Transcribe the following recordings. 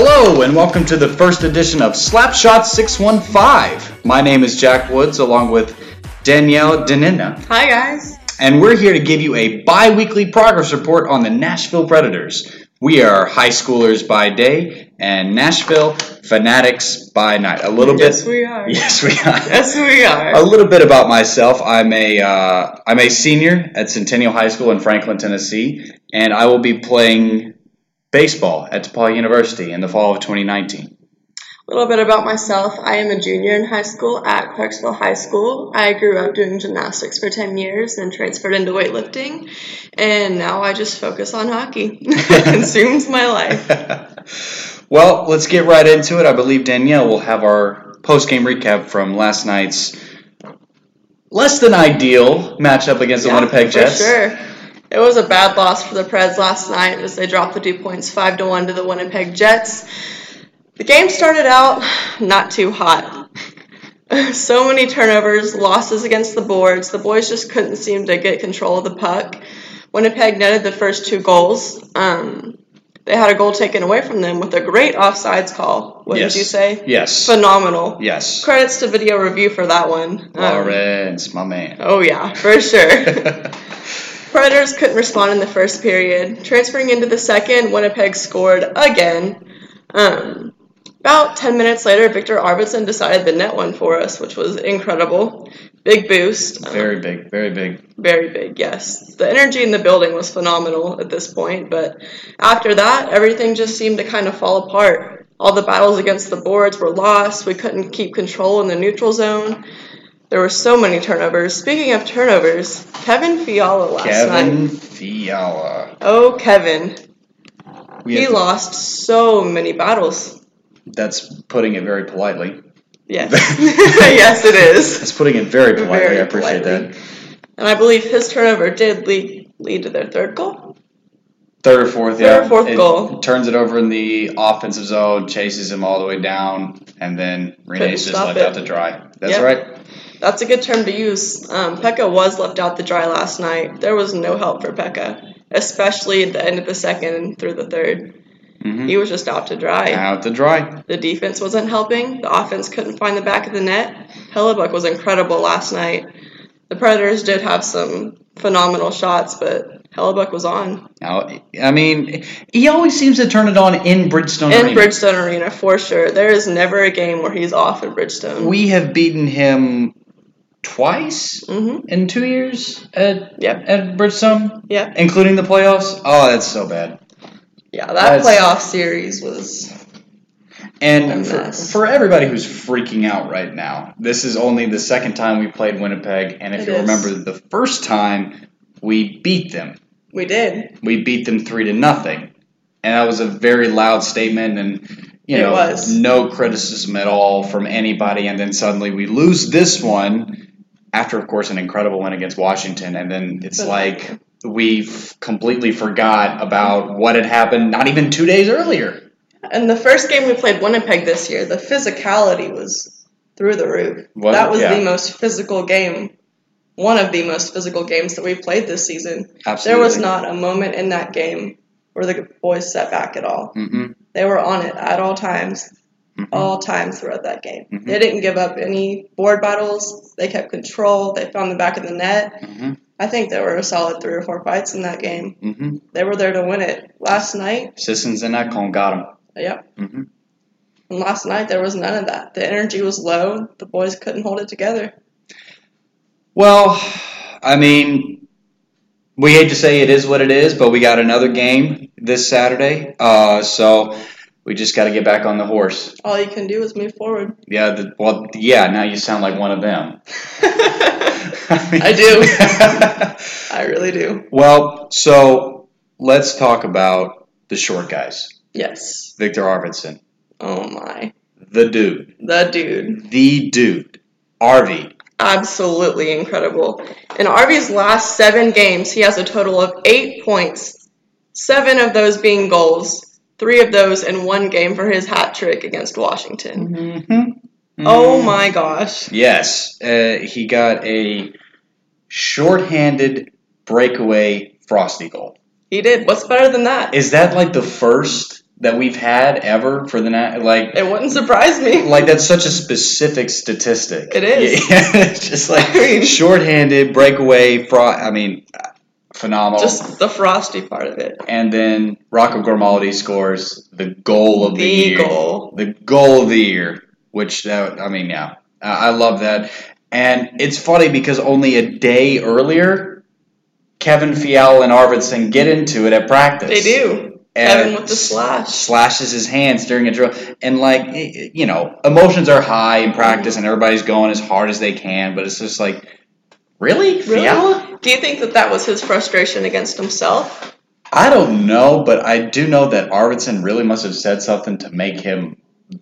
Hello, and welcome to the first edition of Slapshot 615. My name is Jack Woods, along with Danielle Denina, Hi guys. and we're here to give you a bi weekly progress report on the Nashville Predators. We are high schoolers by day and Nashville fanatics by night. A little Yes, bit. Yes, we are. Yes, we are. Yes, we are. A little bit about myself. I'm a uh, I'm a senior at Centennial High School in Franklin, Tennessee, and I will be playing baseball at DePaul University in the fall of 2019. A little bit about myself. I am a junior in high school at Clarksville High School. I grew up doing gymnastics for 10 years and transferred into weightlifting. And now I just focus on hockey. it consumes my life. well, let's get right into it. I believe Danielle will have our post game recap from last night's less than ideal matchup against the Yeah, Winnipeg for Jets. sure. It was a bad loss for the Preds last night as they dropped the two points 5 to 1 to the Winnipeg Jets. The game started out not too hot. so many turnovers, losses against the boards. The boys just couldn't seem to get control of the puck. Winnipeg netted the first two goals. Um, they had a goal taken away from them with a great offsides call. What Yes. did you say? Yes. Phenomenal. Yes. Credits to video review for that one. Um, Lawrence, my man. Oh yeah, for sure. Predators couldn't respond in the first period. Transferring into the second, Winnipeg scored again. Um, about 10 minutes later, Viktor Arvidsson decided the net one for us, which was incredible. Big boost. Um, very big, very big. very big, yes. The energy in the building was phenomenal at this point, but after that, everything just seemed to kind of fall apart. All the battles against the boards were lost. We couldn't keep control in the neutral zone. There were so many turnovers. Speaking of turnovers, Kevin Fiala last Kevin night. Kevin Fiala. Oh, Kevin. We He have- lost so many battles. That's putting it very politely. Yes. yes, it is. That's putting it very politely. Very I appreciate politely. that. And I believe his turnover did lead, lead to their third goal. Third or fourth, Third yeah. or fourth It goal. Turns it over in the offensive zone, chases him all the way down, and then Rinne's just left it. out to dry. That's Yep. right. That's a good term to use. Um, Pekka was left out to dry last night. There was no help for Pekka, especially at the end of the second and through the 3rd hmm He was just out to dry. Out to dry. The defense wasn't helping. The offense couldn't find the back of the net. Hellebuyck was incredible last night. The Predators did have some phenomenal shots, but Hellebuyck was on. Now, I mean, he always seems to turn it on in Bridgestone In Arena. Bridgestone Arena, for sure. There is never a game where he's off in Bridgestone. we have beaten him twice hmm in two years at Yep. at Bridgestone, Yep. including the playoffs. Oh, that's so bad. Yeah, that That's- playoff series was And for, for everybody who's freaking out right now, this is only the second time we played Winnipeg, and if It you is. remember the first time we beat them, we did. we beat them three to nothing, and that was a very loud statement, and you It know, was. no criticism at all from anybody, and then suddenly we lose this one after, of course, an incredible win against Washington, and then it's like we completely forgot about what had happened not even two days earlier. And the first game we played Winnipeg this year, the physicality was through the roof. Was that was Yeah. the most physical game, one of the most physical games that we played this season. Absolutely, There was not a moment in that game where the boys sat back at all. Mm-mm. They were on it at all times, Mhm. all times throughout that game. Mhm. They didn't give up any board battles. They kept control. They found the back of the net. Mhm. I think there were a solid three or four fights in that game. Mm-hmm. They were there to win it. Last night, Sissons and Ekholm got him. yep. Mm-hmm. And last night there was none of that. The energy was low. The boys couldn't hold it together. Well, I mean, we hate to say it is what it is, but we got another game this Saturday, uh, so we just got to get back on the horse. All you can do is move forward. Yeah, the, well, yeah. Now you sound like one of them. I do. I really do. well, so let's talk about the short guys. Yes. Viktor Arvidsson, Oh my. the dude, The dude. the dude, Arvi. Absolutely incredible. In Arvi's last seven games, he has a total of eight points, seven of those being goals, three of those in one game for his hat trick against Washington. Mm-hmm. Oh my gosh. Yes, uh, he got a shorthanded breakaway frosty goal. He did. What's better than that? Is that like the first that we've had ever for the night? like It wouldn't surprise me. like that's such a specific statistic. It is. Yeah, just like I mean- shorthanded breakaway fraud. I mean, phenomenal. Just the frosty part of it. and then Rocco Grimaldi scores the goal of the, The year. goal. The goal of the year, which that I mean, yeah, I love that. And it's funny because only a day earlier, Kevin Fiala and Arvidsson get into it at practice. They do. And Kevin with the slash. slashes his hands during a drill and like you know emotions are high in practice and everybody's going as hard as they can but it's just like really, Really? Fiala? Do you think that that was his frustration against himself? I don't know but I do know that Arvidsson really must have said something to make him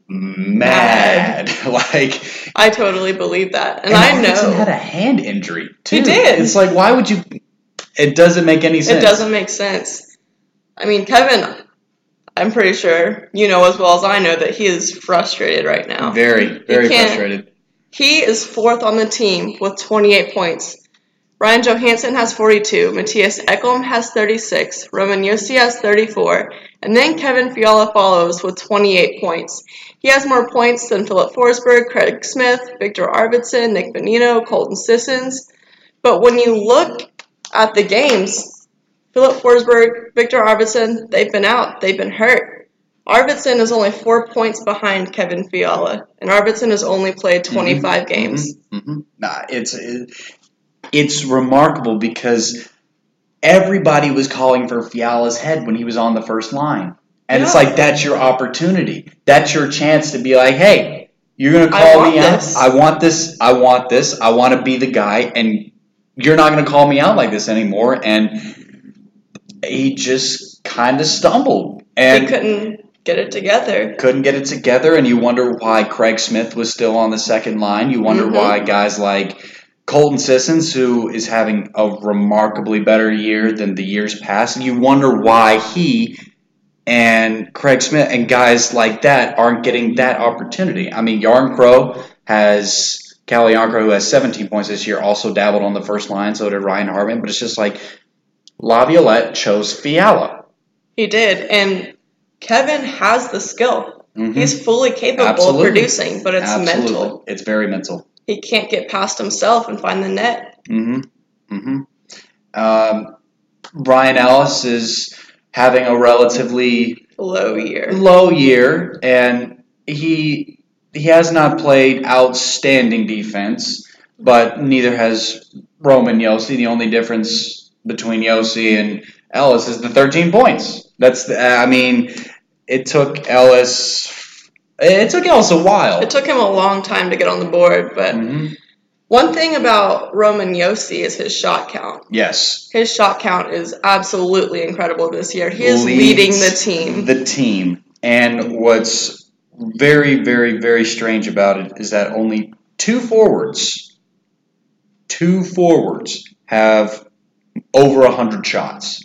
mad, like I totally believe that. And, and I Arvidsson know had a hand injury too He did. it's like why would you it doesn't make any sense it doesn't make sense. I mean, Kevin, I'm pretty sure you know as well as I know that he is frustrated right now. very very frustrated He is fourth on the team with 28 points. Ryan Johansen has 42, Mattias Ekholm has 36, Roman Josi has 34, and then Kevin Fiala follows with 28 points. He has more points than Filip Forsberg, Craig Smith, Viktor Arvidsson, Nick Bonino, Colton Sissons. But when you look at the games, Filip Forsberg, Viktor Arvidsson, they've been out, they've been hurt. Arvidsson is only four points behind Kevin Fiala, and Arvidsson has only played 25 games. hmm Nah, it's it, it's remarkable because everybody was calling for Fiala's head when he was on the first line, and it's like that's your opportunity. That's your chance to be like, hey, you're gonna call me out. I want this. I want this. I want to be the guy, and you're not gonna call me out like this anymore. And he just kind of stumbled and he couldn't get it together. couldn't get it together, and you wonder why Craig Smith was still on the second line. You wonder Mhm. why guys like Colton Sissons, who is having a remarkably better year than the years past, and you wonder why he and Craig Smith and guys like that aren't getting that opportunity. I mean, Jarnkrok has. Calle Jarnkrok, who has 17 points this year, also dabbled on the first line, so did Ryan Hartman, but it's just like Laviolette chose Fiala. He did, and Kevin has the skill. Mhm. He's fully capable Absolutely. of producing, but it's Absolutely. mental. It's very mental. He can't get past himself and find the net. Mm-hmm. Mm-hmm. Um, Ryan Ellis is having a relatively Low year. low year, and he he has not played outstanding defense, but neither has Roman Josi. The only difference between Josi and Ellis is the 13 points. That's the, I mean, it took Ellis. It took Ellis a while. It took him a long time to get on the board, but Mhm. one thing about Roman Josi is his shot count. Yes. His shot count is absolutely incredible this year. He is Leads leading the team. the team. And what's very, very, very strange about it is that only two forwards, two forwards have over 100 shots.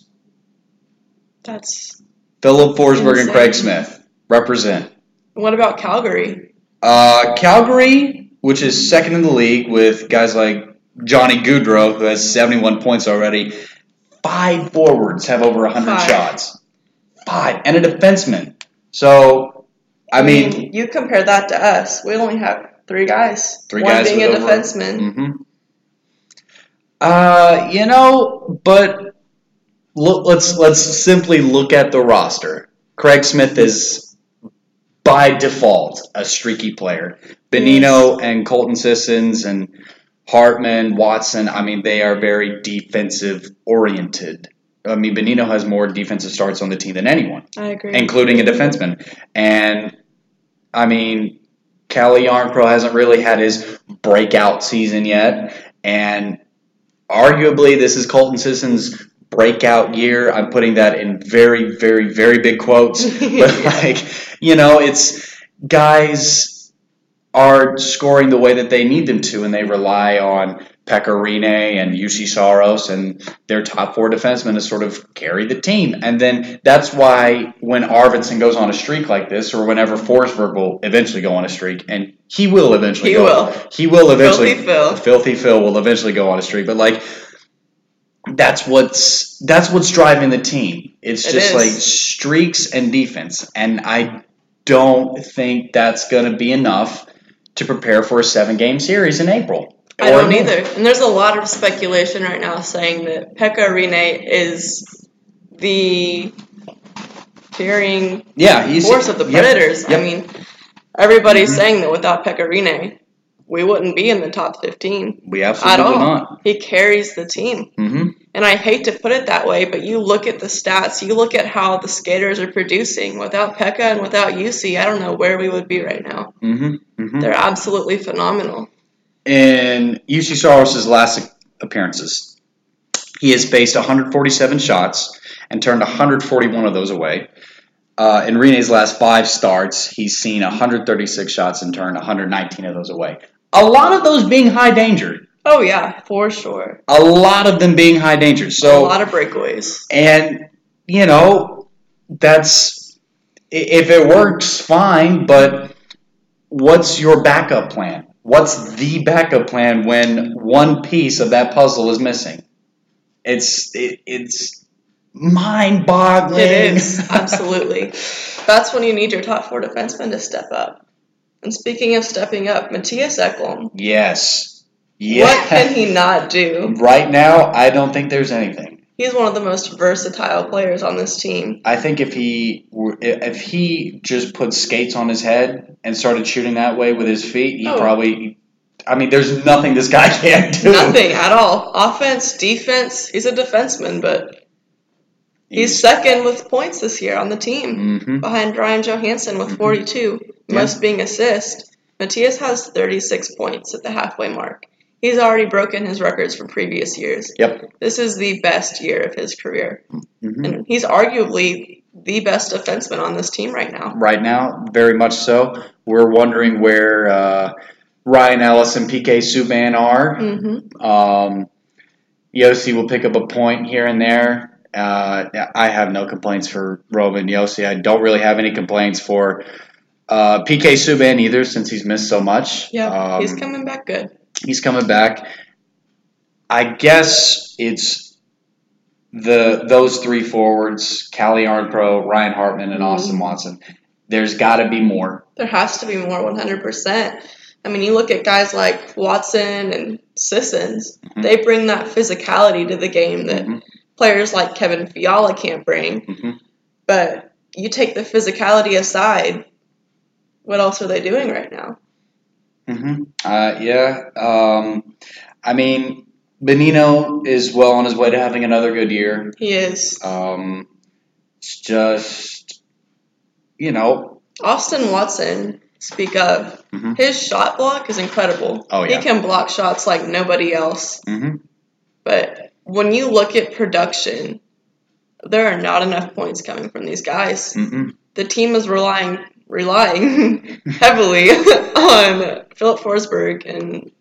That's Filip Forsberg and Craig Smith represent. what about Calgary? Uh, Calgary, which is second in the league with guys like Johnny Gaudreau, who has 71 points already. Five forwards have over 100 Five. shots. Five. And a defenseman. So, I mean, you compare that to us. We only have three guys. Three One guys being a over- defenseman. hmm Uh, you know, but look, let's let's simply look at the roster. Craig Smith is by default a streaky player. Bonino and Colton Sissons and Hartman, Watson. I mean, they are very defensive oriented. I mean, Bonino has more defensive starts on the team than anyone I agree. including a defenseman. And I mean, Calle Jarnkrok hasn't really had his breakout season yet, and arguably this is Colton Sisson's breakout year. I'm putting that in very, very, very big quotes, but like you know, it's guys are scoring the way that they need them to, and they rely on Pekka Rinne and Juuse Saros and their top four defensemen to sort of carry the team. And then that's why when Arvidsson goes on a streak like this, or whenever Forsberg will eventually go on a streak, and he will eventually He go, will. he will eventually Filthy Phil. Filthy Phil will eventually go on a streak. But like that's what's that's what's driving the team. It's It just is. like streaks and defense, and I don't think that's going to be enough to prepare for a seven-game series in April. I Or don't either. And there's a lot of speculation right now saying that Pekka Rinne is the carrying Yeah, he's force of the yep, Predators. yep. I mean, everybody's Mhm. saying that without Pekka Rinne, we wouldn't be in the top 15 we at absolutely all. not. He carries the team. And I hate to put it that way, but you look at the stats, you look at how the skaters are producing. Without Pekka and without Juuse, I don't know where we would be right now. hmm hmm They're absolutely phenomenal. In Juuse Saros' last appearances, he has faced 147 shots and turned 141 of those away. Uh, in Rinne's last five starts, he's seen 136 shots and turned 119 of those away. A lot of those being high danger. Oh, yeah, for sure. A lot of them being high danger. So a lot of breakaways. and you know, that's if it works, fine. But what's your backup plan? What's the backup plan when one piece of that puzzle is missing? It's it, it's mind-boggling. It is, absolutely. That's when you need your top four defensemen to step up. And speaking of stepping up, Mattias Ekholm, yes. Yeah. what can he not do? Right now, I don't think there's anything. He's one of the most versatile players on this team. I think if he were, if he just put skates on his head and started shooting that way with his feet, he Oh. probably. I mean, there's nothing this guy can't do. Nothing at all. Offense, defense, he's a defenseman, but he's second with points this year on the team, hmm behind Ryan Johansen with Mhm. 42, Yeah. most being assist. Mattias has 36 points at the halfway mark. He's already broken his records from previous years. Yep. This is the best year of his career. hmm And he's arguably the best defenseman on this team right now. Right now, very much so. We're wondering where uh, Ryan Ellis and PK Subban are. hmm Um, Josi will pick up a point here and there. Uh, I have no complaints for Roman Josi. I don't really have any complaints for uh, PK Subban either, since he's missed so much. Yeah, Um, he's coming back good. He's coming back. I guess it's the those three forwards: Calle Jarnkrok, Ryan Hartman, and Austin Mhm. Watson. There's got to be more. There has to be more 100%. I mean, you look at guys like Watson and Sissons, Mhm. they bring that physicality to the game that Mhm. players like Kevin Fiala can't bring. Mhm. But you take the physicality aside, what else are they doing right now? Hmm Uh, yeah. Um, I mean, Bonino is well on his way to having another good year. He is. Um, it's just, you know, Austin Watson, speak of, Mhm. his shot block is incredible. Oh, yeah. He can block shots like nobody else. hmm But when you look at production, there are not enough points coming from these guys. hmm The team is relying relying heavily on Filip Forsberg and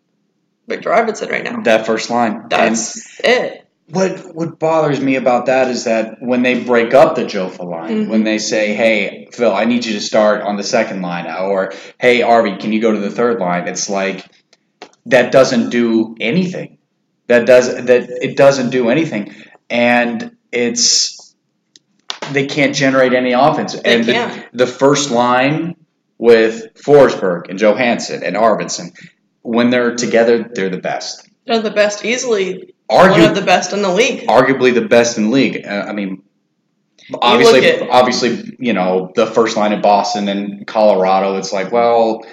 Viktor Arvidsson right now. that first line. And That's it. what what bothers me about that is that when they break up the Jofa line, Mhm. when they say, "Hey, Phil, I need you to start on the second line," or "Hey, Arvi, can you go to the third line?" It's like that doesn't do anything. That does that it doesn't do anything, and it's they can't generate any offense. They and the, the first line with Forsberg and Johansen and Arvidsson, when they're together, they're the best. They're the best, easily Argu- one of the best in the league. arguably the best in the league. Uh, I mean, obviously, look at- obviously, you know, the first line in Boston and Colorado. It's like, well,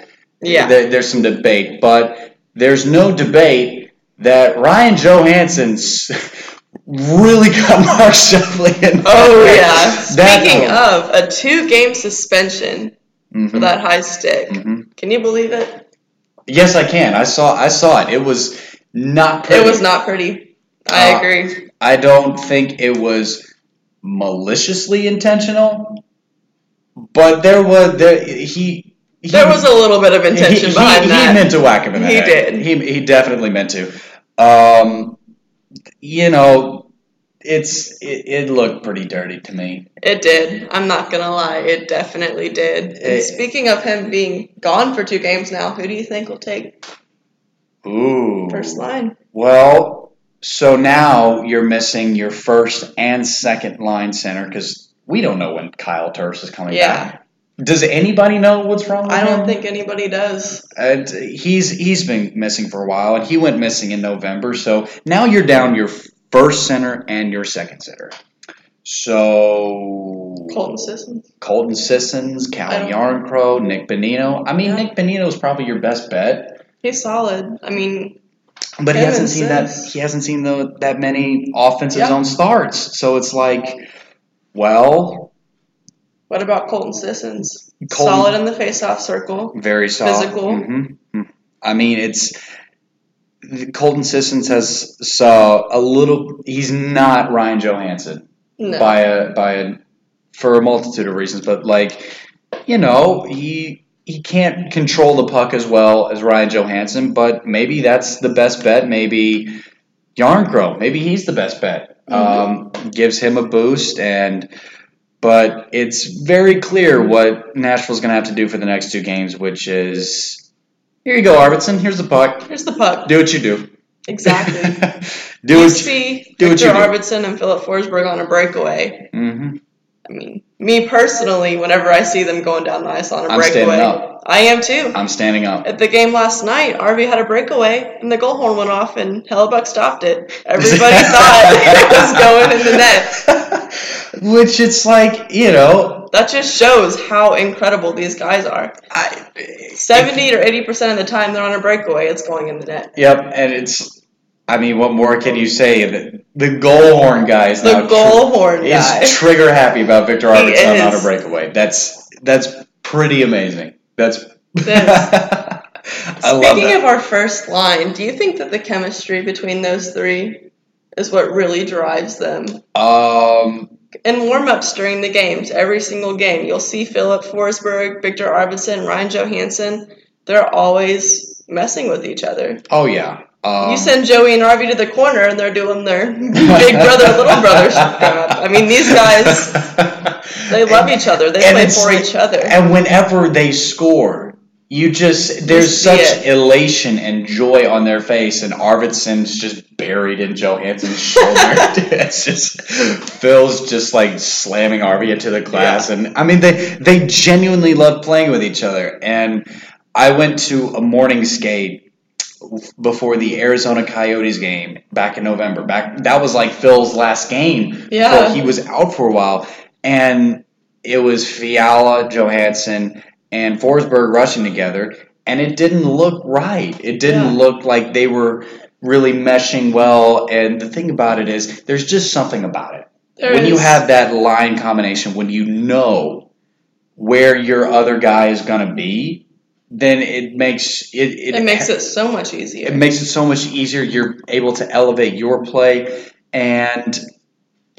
Yeah. there, there's some debate, but there's no debate that Ryan Johansen's really got Marc Scheifele in. Oh there. yeah. That- Speaking of a two-game suspension Mhm, for that high stick, mhm. can you believe it? Yes, I can. I saw. I saw it. It was not. Pretty. It was not pretty. I Uh, agree. I don't think it was maliciously intentional, but there was there he. he There was a little bit of intention he, behind he, that. He meant to whack him in the He head. did. He he definitely meant to. Um, you know, it's it, it looked pretty dirty to me. It did. I'm not gonna lie. It definitely did. And Eh. speaking of him being gone for two games now, who do you think will take Ooh. first line? Well, So now you're missing your first and second line center because we don't know when Kyle Turris is coming Yeah. back. Does anybody know what's wrong with I don't him? think anybody does. And he's he's been missing for a while, and he went missing in November. So now you're down your first center and your second center. So Colton Sissons. Colton Sissons, Cal Jarnkrok, Nick Bonino. I mean, Yeah. Nick Bonino is probably your best bet, He's solid. I mean, but he hasn't seen that. He hasn't seen the, that many offensive Yeah. zone starts. So it's like, well, what about Colton Sissons? Colton- Solid in the faceoff circle. very soft. Physical. hmm I mean, it's Colton Sissons has saw a little. He's not Ryan Johansen. No. by a by a for a multitude of reasons, but like you know he he can't control the puck as well as Ryan Johansen, but maybe that's the best bet. Maybe Jarnkrok, maybe he's the best bet. Um, gives him a boost and. But it's very clear what Nashville's going to have to do for the next two games, which is here you go, Arvidsson. Here's the puck. Here's the puck. Do what you do. Exactly. do you what see do what you do. Arvidsson and Filip Forsberg on a breakaway. Mm-hmm. I mean, me personally, whenever I see them going down the ice on a I'm standing breakaway, up. I am too. I'm standing up. At the game last night, RV had a breakaway and the goal horn went off and Hellebuyck stopped it. Everybody thought it was going in the net. Which it's like, you know, That just shows how incredible these guys are. I, 70 or 80% of the time they're on a breakaway, it's going in the net. Yep, and it's. I mean, what more can you say? The, the goal horn guys. The goal horn is guy. trigger happy about Viktor Arvidsson on a breakaway. That's that's pretty amazing. That's. It is. I love Speaking of our first line, do you think that the chemistry between those three is what really drives them? um, In warm-ups during the games, every single game, you'll see Filip Forsberg, Viktor Arvidsson, Ryan Johansen. They're always messing with each other. oh yeah. Um, you send Joey and Arvi to the corner, and they're doing their big brother, little brother crap. I mean, these guys, they love each other. They play for each other. And whenever they score, you just there's see such it. elation and joy on their face, and Arvidsson's just buried in Johansen's shoulder. it's just Phil's just like slamming Arvi into the glass, and I mean they they genuinely love playing with each other. And I went to a morning skate before the Arizona Coyotes game back in November. Back that was like Phil's last game Yeah. before he was out for a while, and it was Fiala, Johansen, and Forsberg rushing together, and it didn't look right. It didn't Yeah. look like they were really meshing well. And the thing about it is, there's just something about it. There when you have that line combination, when you know where your other guy is going to be, then it makes it it, it makes it so much easier. it makes it so much easier. You're able to elevate your play, and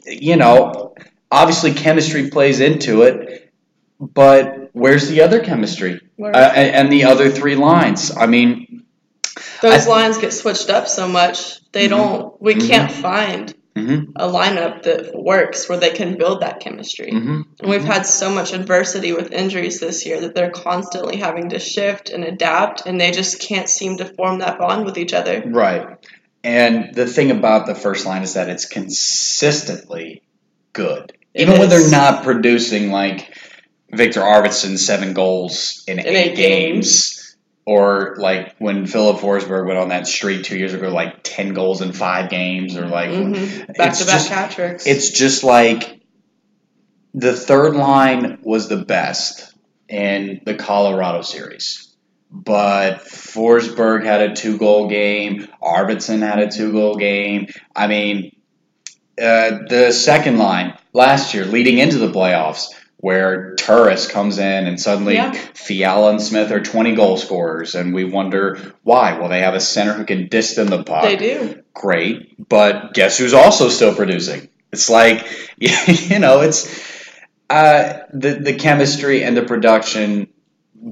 you know, obviously, chemistry plays into it. But where's the other chemistry uh, and, the other three lines? I mean, Those I- lines get switched up so much, they Mhm. don't. We Mhm. can't find mhm, a lineup that works where they can build that chemistry. mhm, And we've had so much adversity with injuries this year that they're constantly having to shift and adapt, and they just can't seem to form that bond with each other. right. And the thing about the first line is that it's consistently good, It even when they're not producing like Viktor Arvidsson seven goals in, In eight, eight games. Or like when Filip Forsberg went on that streak two years ago, like ten goals in five games, or like hmm it's Back to back just- hat tricks. It's just like the third line was the best in the Colorado series. But Forsberg had a two goal game. Arvidsson had a two goal game. I mean, uh, the second line last year, leading into the playoffs, where Turris comes in and suddenly Yeah. Fiala and Smith are 20 goal scorers, and we wonder why. Well, they have a center who can dish them the puck they do. great, but guess who's also still producing? It's like you know, it's uh, the the chemistry and the production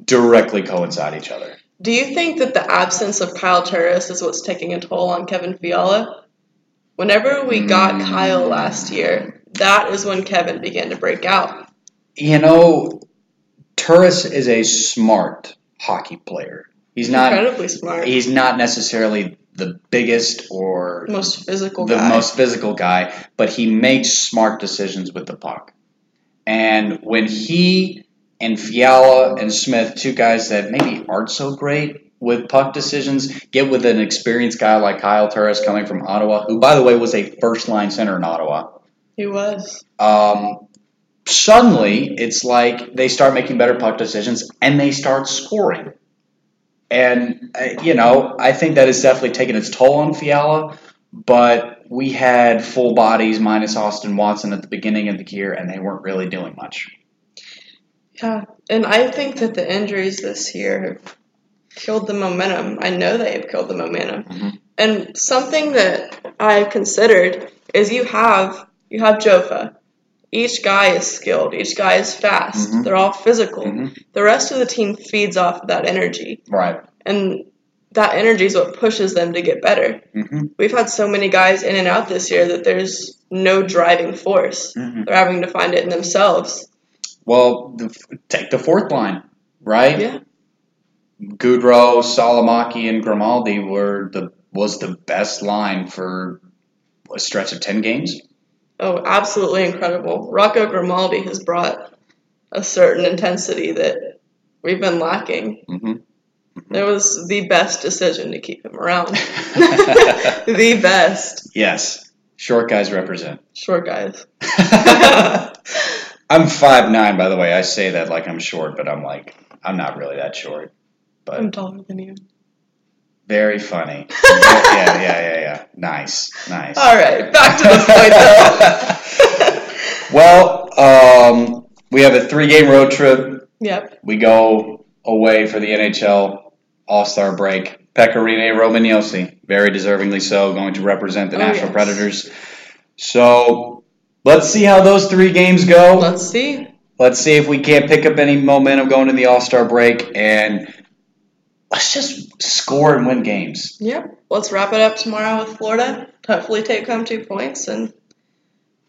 directly coincide each other. Do you think that the absence of Kyle Turris is what's taking a toll on Kevin Fiala? Whenever we got Mm. Kyle last year, that is when Kevin began to break out. You know, Turris is a smart hockey player. He's not Incredibly smart. he's not necessarily the biggest or Most physical the guy. most physical guy, but he makes smart decisions with the puck. And when he and Fiala and Smith, two guys that maybe aren't so great with puck decisions, get with an experienced guy like Kyle Turris coming from Ottawa, who, by the way, was a first line center in Ottawa. he was. Um, suddenly, it's like they start making better puck decisions and they start scoring. And, uh, you know, I think that has definitely taken its toll on Fiala, but we had full bodies minus Austin Watson at the beginning of the year, and they weren't really doing much. Yeah, and I think that the injuries this year have killed the momentum. I know they have killed the momentum. Mhm. And something that I considered is you have you have Jofa. Each guy is skilled. Each guy is fast. Mhm. They're all physical. Mhm. The rest of the team feeds off of that energy, Right. and that energy is what pushes them to get better. hmm We've had so many guys in and out this year that there's no driving force. hmm They're having to find it in themselves. Well, the, take the fourth line, right? Yeah. Gaudreau, Salomaki, and Grimaldi were the was the best line for a stretch of ten games. Oh, absolutely incredible. Rocco Grimaldi has brought a certain intensity that we've been lacking. hmm It was the best decision to keep him around. the best. yes, short guys represent. Short guys. I'm five nine, by the way. I say that like I'm short, but I'm like I'm not really that short. But I'm taller than you. Very funny. yeah, yeah, yeah, yeah. Nice, nice. All right, back to the point well, um, we have a three-game road trip. yep. We go away for the NHL All Star break. Pekka Rinne Roman Josi, very deservingly so, going to represent the Oh, Nashville yes. Predators. So let's see how those three games go. Let's see. Let's see if we can't pick up any momentum going to the All Star break, and let's just score and win games. Yep. Let's wrap it up tomorrow with Florida. Hopefully, take home two points and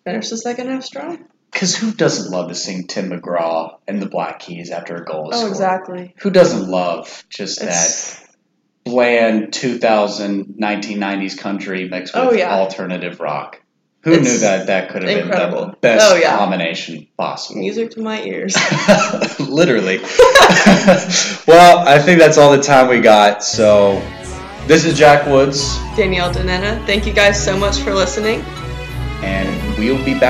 finish the second half strong. Because who doesn't love to sing Tim McGraw and the Black Keys after a goal is Oh, scored? exactly. Who doesn't love just that bland 2000 1990s country mixed oh, with Oh, yeah. alternative rock? Who It's knew that that could have been incredible. the best Oh, yeah. combination possible? music to my ears. Literally. well, I think that's all the time we got. So, this is Jack Woods, Danielle Danena, thank you guys so much for listening. and we'll be back.